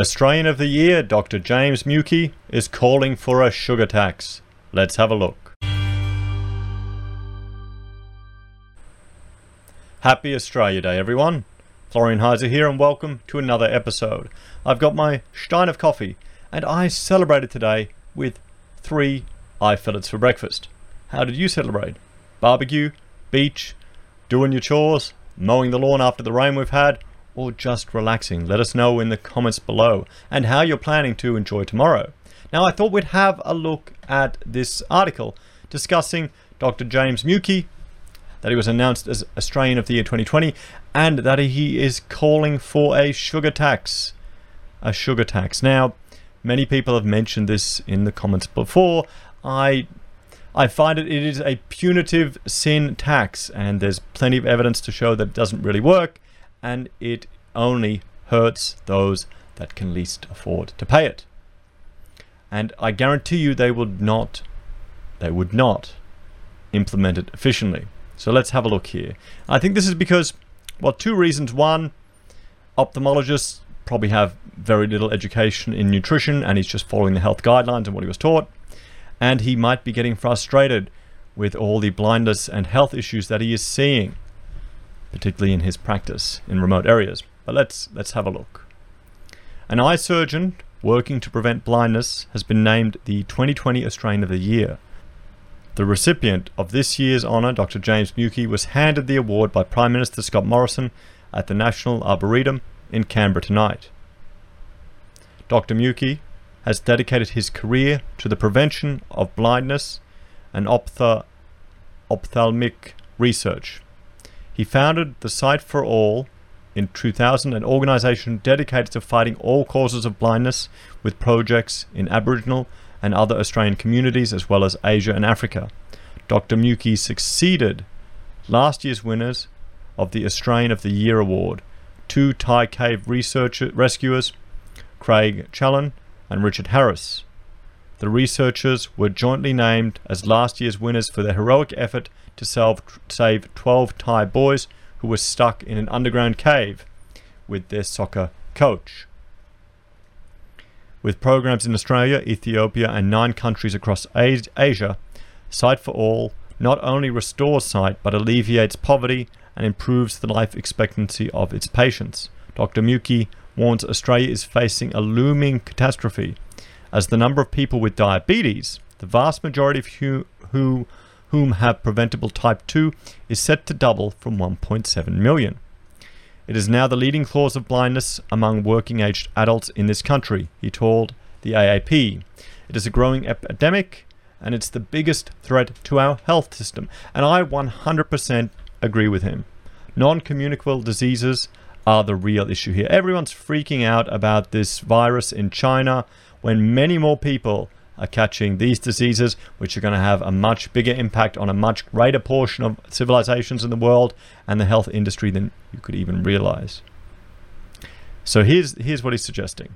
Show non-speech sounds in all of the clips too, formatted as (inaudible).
Australian of the Year, Dr. James Muecke, is calling for a sugar tax. Let's have a look. Happy Australia Day, everyone. Florian Heiser here, and welcome to another episode. I've got my stein of coffee, and I celebrated today with three eye fillets for breakfast. How did you celebrate? Barbecue, beach, doing your chores, mowing the lawn after the rain we've had, or just relaxing? Let us know in the comments below and how you're planning to enjoy tomorrow. Now, I thought we'd have a look at this article discussing Dr. James Muecke, that he was announced as Australian of the Year 2020, and that he is calling for a sugar tax. A sugar tax. Now, many people have mentioned this in the comments before. I I find it it is a punitive sin tax, and there's plenty of evidence to show that it doesn't really work, and it only hurts those that can least afford to pay it. And I guarantee you they would not they would not implement it efficiently. So let's have a look here. I think this is because well two reasons. One, ophthalmologists probably have very little education in nutrition and he's just following the health guidelines and what he was taught and he might be getting frustrated with all the blindness and health issues that he is seeing, particularly in his practice in remote areas. But let's let's have a look. An eye surgeon working to prevent blindness has been named the 2020 Australian of the Year. The recipient of this year's honour, Dr. James Muecke, was handed the award by Prime Minister Scott Morrison at the National Arboretum in Canberra tonight. Dr. Muecke has dedicated his career to the prevention of blindness and ophtha- ophthalmic research. He founded the Sight for All in 2000, an organization dedicated to fighting all causes of blindness with projects in Aboriginal and other Australian communities as well as Asia and Africa. Dr. Muecke succeeded last year's winners of the Australian of the Year award, two Thai cave research rescuers, Craig Challen and Richard Harris. The researchers were jointly named as last year's winners for their heroic effort to save 12 Thai boys who were stuck in an underground cave with their soccer coach. With programs in Australia, Ethiopia, and nine countries across Asia, Sight for All not only restores sight but alleviates poverty and improves the life expectancy of its patients. Dr. Muecke warns Australia is facing a looming catastrophe as the number of people with diabetes, the vast majority of who, who, whom have preventable type 2, is set to double from 1.7 million. It is now the leading cause of blindness among working aged adults in this country, he told the AAP. It is a growing epidemic and it's the biggest threat to our health system. And I 100% agree with him. Non communicable diseases are the real issue here. Everyone's freaking out about this virus in China when many more people are catching these diseases, which are going to have a much bigger impact on a much greater portion of civilizations in the world and the health industry than you could even realize. So here's, here's what he's suggesting.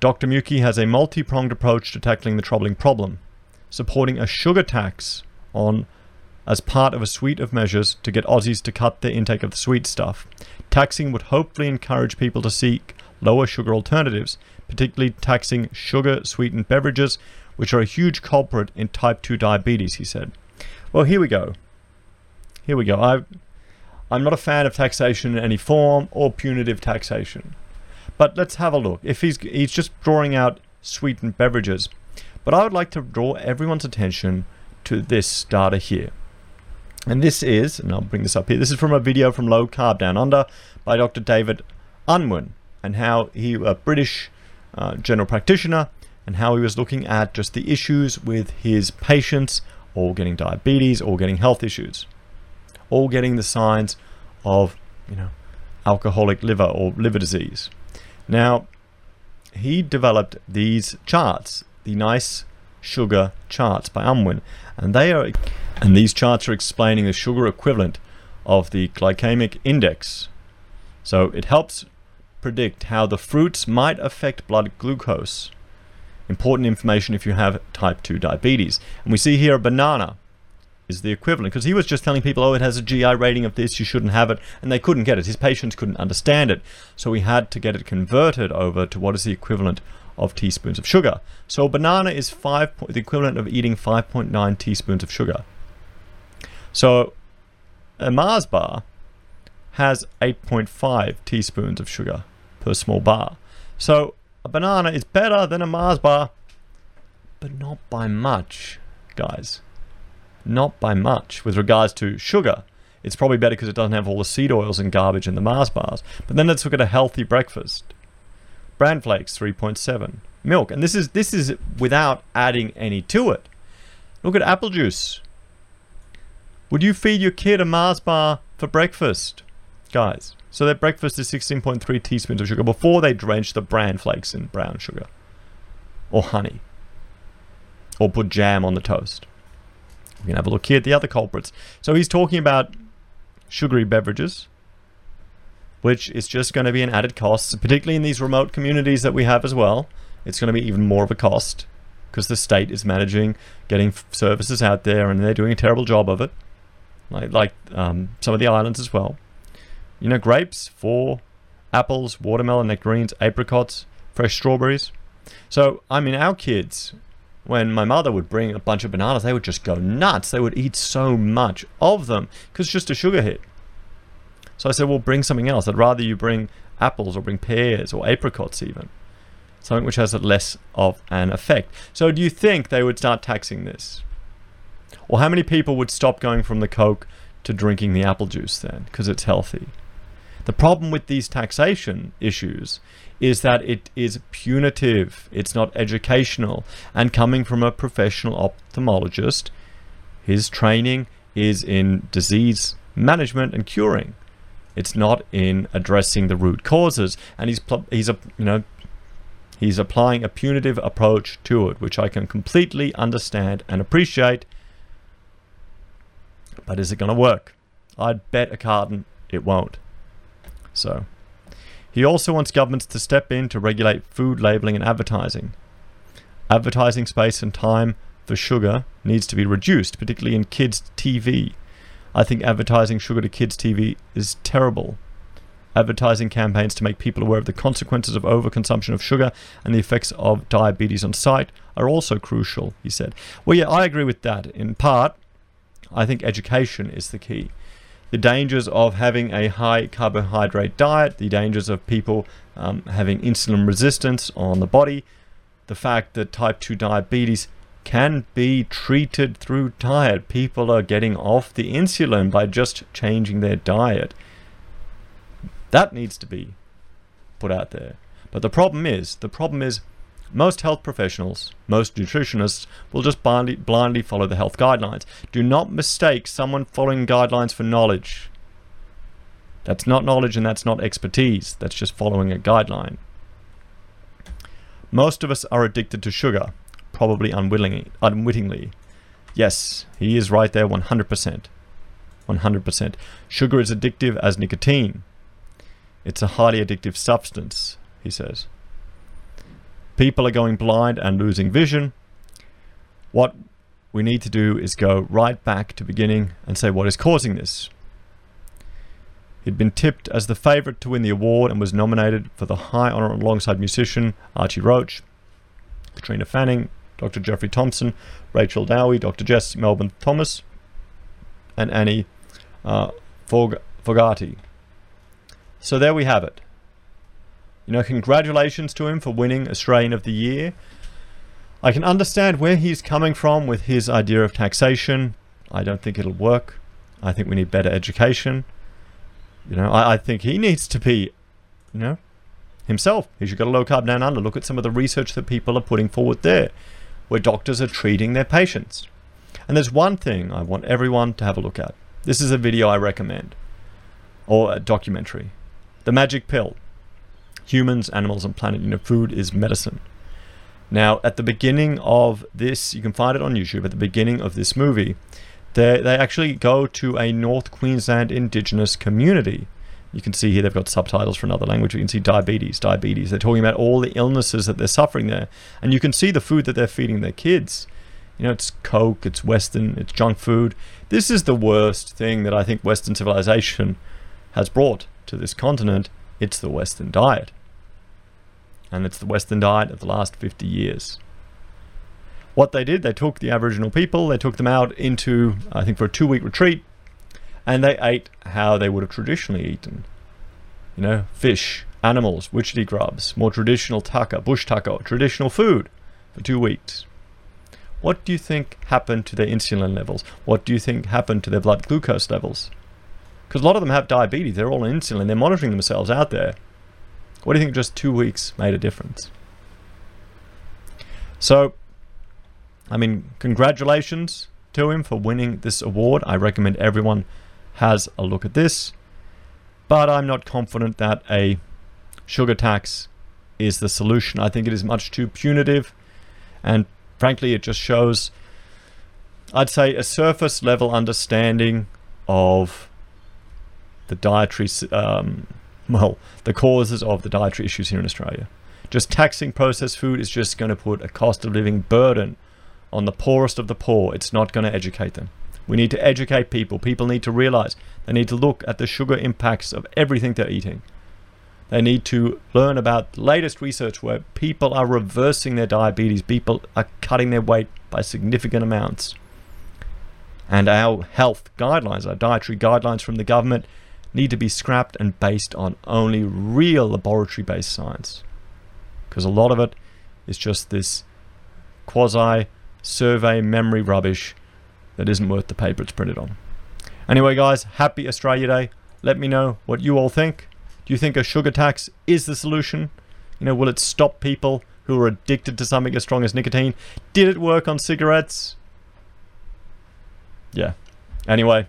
Dr. Muecke has a multi pronged approach to tackling the troubling problem, supporting a sugar tax on as part of a suite of measures to get Aussies to cut their intake of the sweet stuff. Taxing would hopefully encourage people to seek lower sugar alternatives, particularly taxing sugar sweetened beverages, which are a huge culprit in type 2 diabetes, he said. Well, here we go. Here we go. I, I'm not a fan of taxation in any form or punitive taxation. But let's have a look. If he's, he's just drawing out sweetened beverages, but I would like to draw everyone's attention to this data here. And this is, and I'll bring this up here, this is from a video from Low Carb Down Under by Dr. David Unwin, and how he, a British uh, general practitioner, and how he was looking at just the issues with his patients, all getting diabetes, all getting health issues, all getting the signs of, you know, alcoholic liver or liver disease. Now, he developed these charts, the nice sugar charts by Unwin, and they are and these charts are explaining the sugar equivalent of the glycemic index. So it helps predict how the fruits might affect blood glucose. Important information if you have type 2 diabetes. And we see here a banana. is the equivalent because he was just telling people, oh, it has a GI rating of this, you shouldn't have it, and they couldn't get it. His patients couldn't understand it, so he had to get it converted over to what is the equivalent of teaspoons of sugar. So a banana is five, the equivalent of eating 5.9 teaspoons of sugar. So a Mars bar has 8.5 teaspoons of sugar per small bar. So a banana is better than a Mars bar, but not by much, guys. Not by much with regards to sugar. It's probably better because it doesn't have all the seed oils and garbage in the Mars bars. But then let's look at a healthy breakfast. Bran flakes 3.7. Milk, and this is this is without adding any to it. Look at apple juice. Would you feed your kid a Mars bar for breakfast? Guys, so their breakfast is 16.3 teaspoons of sugar before they drench the bran flakes in brown sugar. Or honey. Or put jam on the toast. We can have a look here at the other culprits. So he's talking about sugary beverages, which is just going to be an added cost, particularly in these remote communities that we have as well. It's going to be even more of a cost because the state is managing getting services out there and they're doing a terrible job of it, like, like um, some of the islands as well. You know, grapes, for apples, watermelon, nectarines, apricots, fresh strawberries. So, I mean, our kids, when my mother would bring a bunch of bananas, they would just go nuts. They would eat so much of them because it's just a sugar hit. So I said, well, bring something else. I'd rather you bring apples or bring pears or apricots even. Something which has less of an effect. So do you think they would start taxing this? Or how many people would stop going from the Coke to drinking the apple juice then because it's healthy? The problem with these taxation issues is that it is punitive, it's not educational, and coming from a professional ophthalmologist, his training is in disease management and curing. It's not in addressing the root causes, and he's he's a you know he's applying a punitive approach to it, which I can completely understand and appreciate. But is it going to work? I'd bet a carton it won't. So, he also wants governments to step in to regulate food labeling and advertising. Advertising space and time for sugar needs to be reduced, particularly in kids' TV. I think advertising sugar to kids' TV is terrible. Advertising campaigns to make people aware of the consequences of overconsumption of sugar and the effects of diabetes on sight are also crucial, he said. Well, yeah, I agree with that. In part, I think education is the key the dangers of having a high carbohydrate diet, the dangers of people um, having insulin resistance on the body, the fact that type 2 diabetes can be treated through diet. People are getting off the insulin by just changing their diet. That needs to be put out there. But the problem is, the problem is most health professionals, most nutritionists, will just blindly, blindly follow the health guidelines. Do not mistake someone following guidelines for knowledge. That's not knowledge and that's not expertise. That's just following a guideline. Most of us are addicted to sugar, probably unwillingly, unwittingly. Yes, he is right there 100%. 100%. Sugar is addictive as nicotine. It's a highly addictive substance, he says. People are going blind and losing vision. What we need to do is go right back to beginning and say what is causing this. He'd been tipped as the favourite to win the award and was nominated for the high honour alongside musician Archie Roach, Katrina Fanning, Dr. Jeffrey Thompson, Rachel Downie, Dr. Jess Melbourne Thomas, and Annie uh, Fogarty. So there we have it. You know, congratulations to him for winning Australian of the Year. I can understand where he's coming from with his idea of taxation. I don't think it'll work. I think we need better education. You know, I, I think he needs to be, you know, himself. He should go to low carb down under. Look at some of the research that people are putting forward there, where doctors are treating their patients. And there's one thing I want everyone to have a look at. This is a video I recommend, or a documentary. The Magic Pill humans, animals, and planet. You know, food is medicine. Now, at the beginning of this, you can find it on YouTube, at the beginning of this movie, they, they actually go to a North Queensland indigenous community. You can see here they've got subtitles for another language. You can see diabetes, diabetes. They're talking about all the illnesses that they're suffering there. And you can see the food that they're feeding their kids You know, it's Coke, it's Western, it's junk food. This is the worst thing that I think Western civilization has brought to this continent. It's the Western diet. And it's the Western diet of the last 50 years. What they did, they took the Aboriginal people, they took them out into, I think, for a two week retreat, and they ate how they would have traditionally eaten. You know, fish, animals, witchetty grubs, more traditional tucker, bush tucker, traditional food for two weeks. What do you think happened to their insulin levels? What do you think happened to their blood glucose levels? Because a lot of them have diabetes, they're all on insulin, they're monitoring themselves out there. What do you think just two weeks made a difference? So, I mean, congratulations to him for winning this award. I recommend everyone has a look at this. But I'm not confident that a sugar tax is the solution. I think it is much too punitive and frankly, it just shows, I'd say, a surface level understanding of the dietary, um, well, the causes of the dietary issues here in Australia. Just taxing processed food is just going to put a cost of living burden on the poorest of the poor. It's not going to educate them. We need to educate people. People need to realize they need to look at the sugar impacts of everything they're eating. They need to learn about the latest research where people are reversing their diabetes, people are cutting their weight by significant amounts. And our health guidelines, our dietary guidelines from the government, need to be scrapped and based on only real laboratory based science. Because a lot of it is just this quasi survey memory rubbish that isn't worth the paper it's printed on. Anyway, guys, happy Australia Day. Let me know what you all think. Do you think a sugar tax is the solution? You know, will it stop people who are addicted to something as strong as nicotine? Did it work on cigarettes? Yeah. Anyway,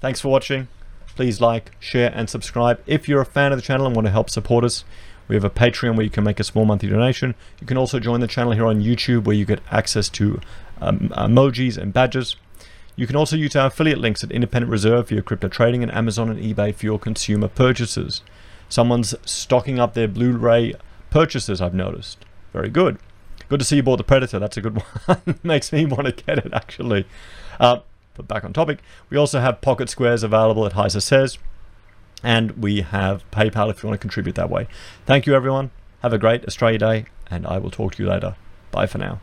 thanks for watching. Please like, share, and subscribe. If you're a fan of the channel and want to help support us, we have a Patreon where you can make a small monthly donation. You can also join the channel here on YouTube where you get access to um, emojis and badges. You can also use our affiliate links at Independent Reserve for your crypto trading and Amazon and eBay for your consumer purchases. Someone's stocking up their Blu-ray purchases, I've noticed. Very good. Good to see you bought the Predator. That's a good (laughs) one. Makes me want to get it, actually. Uh, but back on topic, we also have Pocket Squares available at Heiser Says. And we have PayPal if you want to contribute that way. Thank you, everyone. Have a great Australia Day, and I will talk to you later. Bye for now.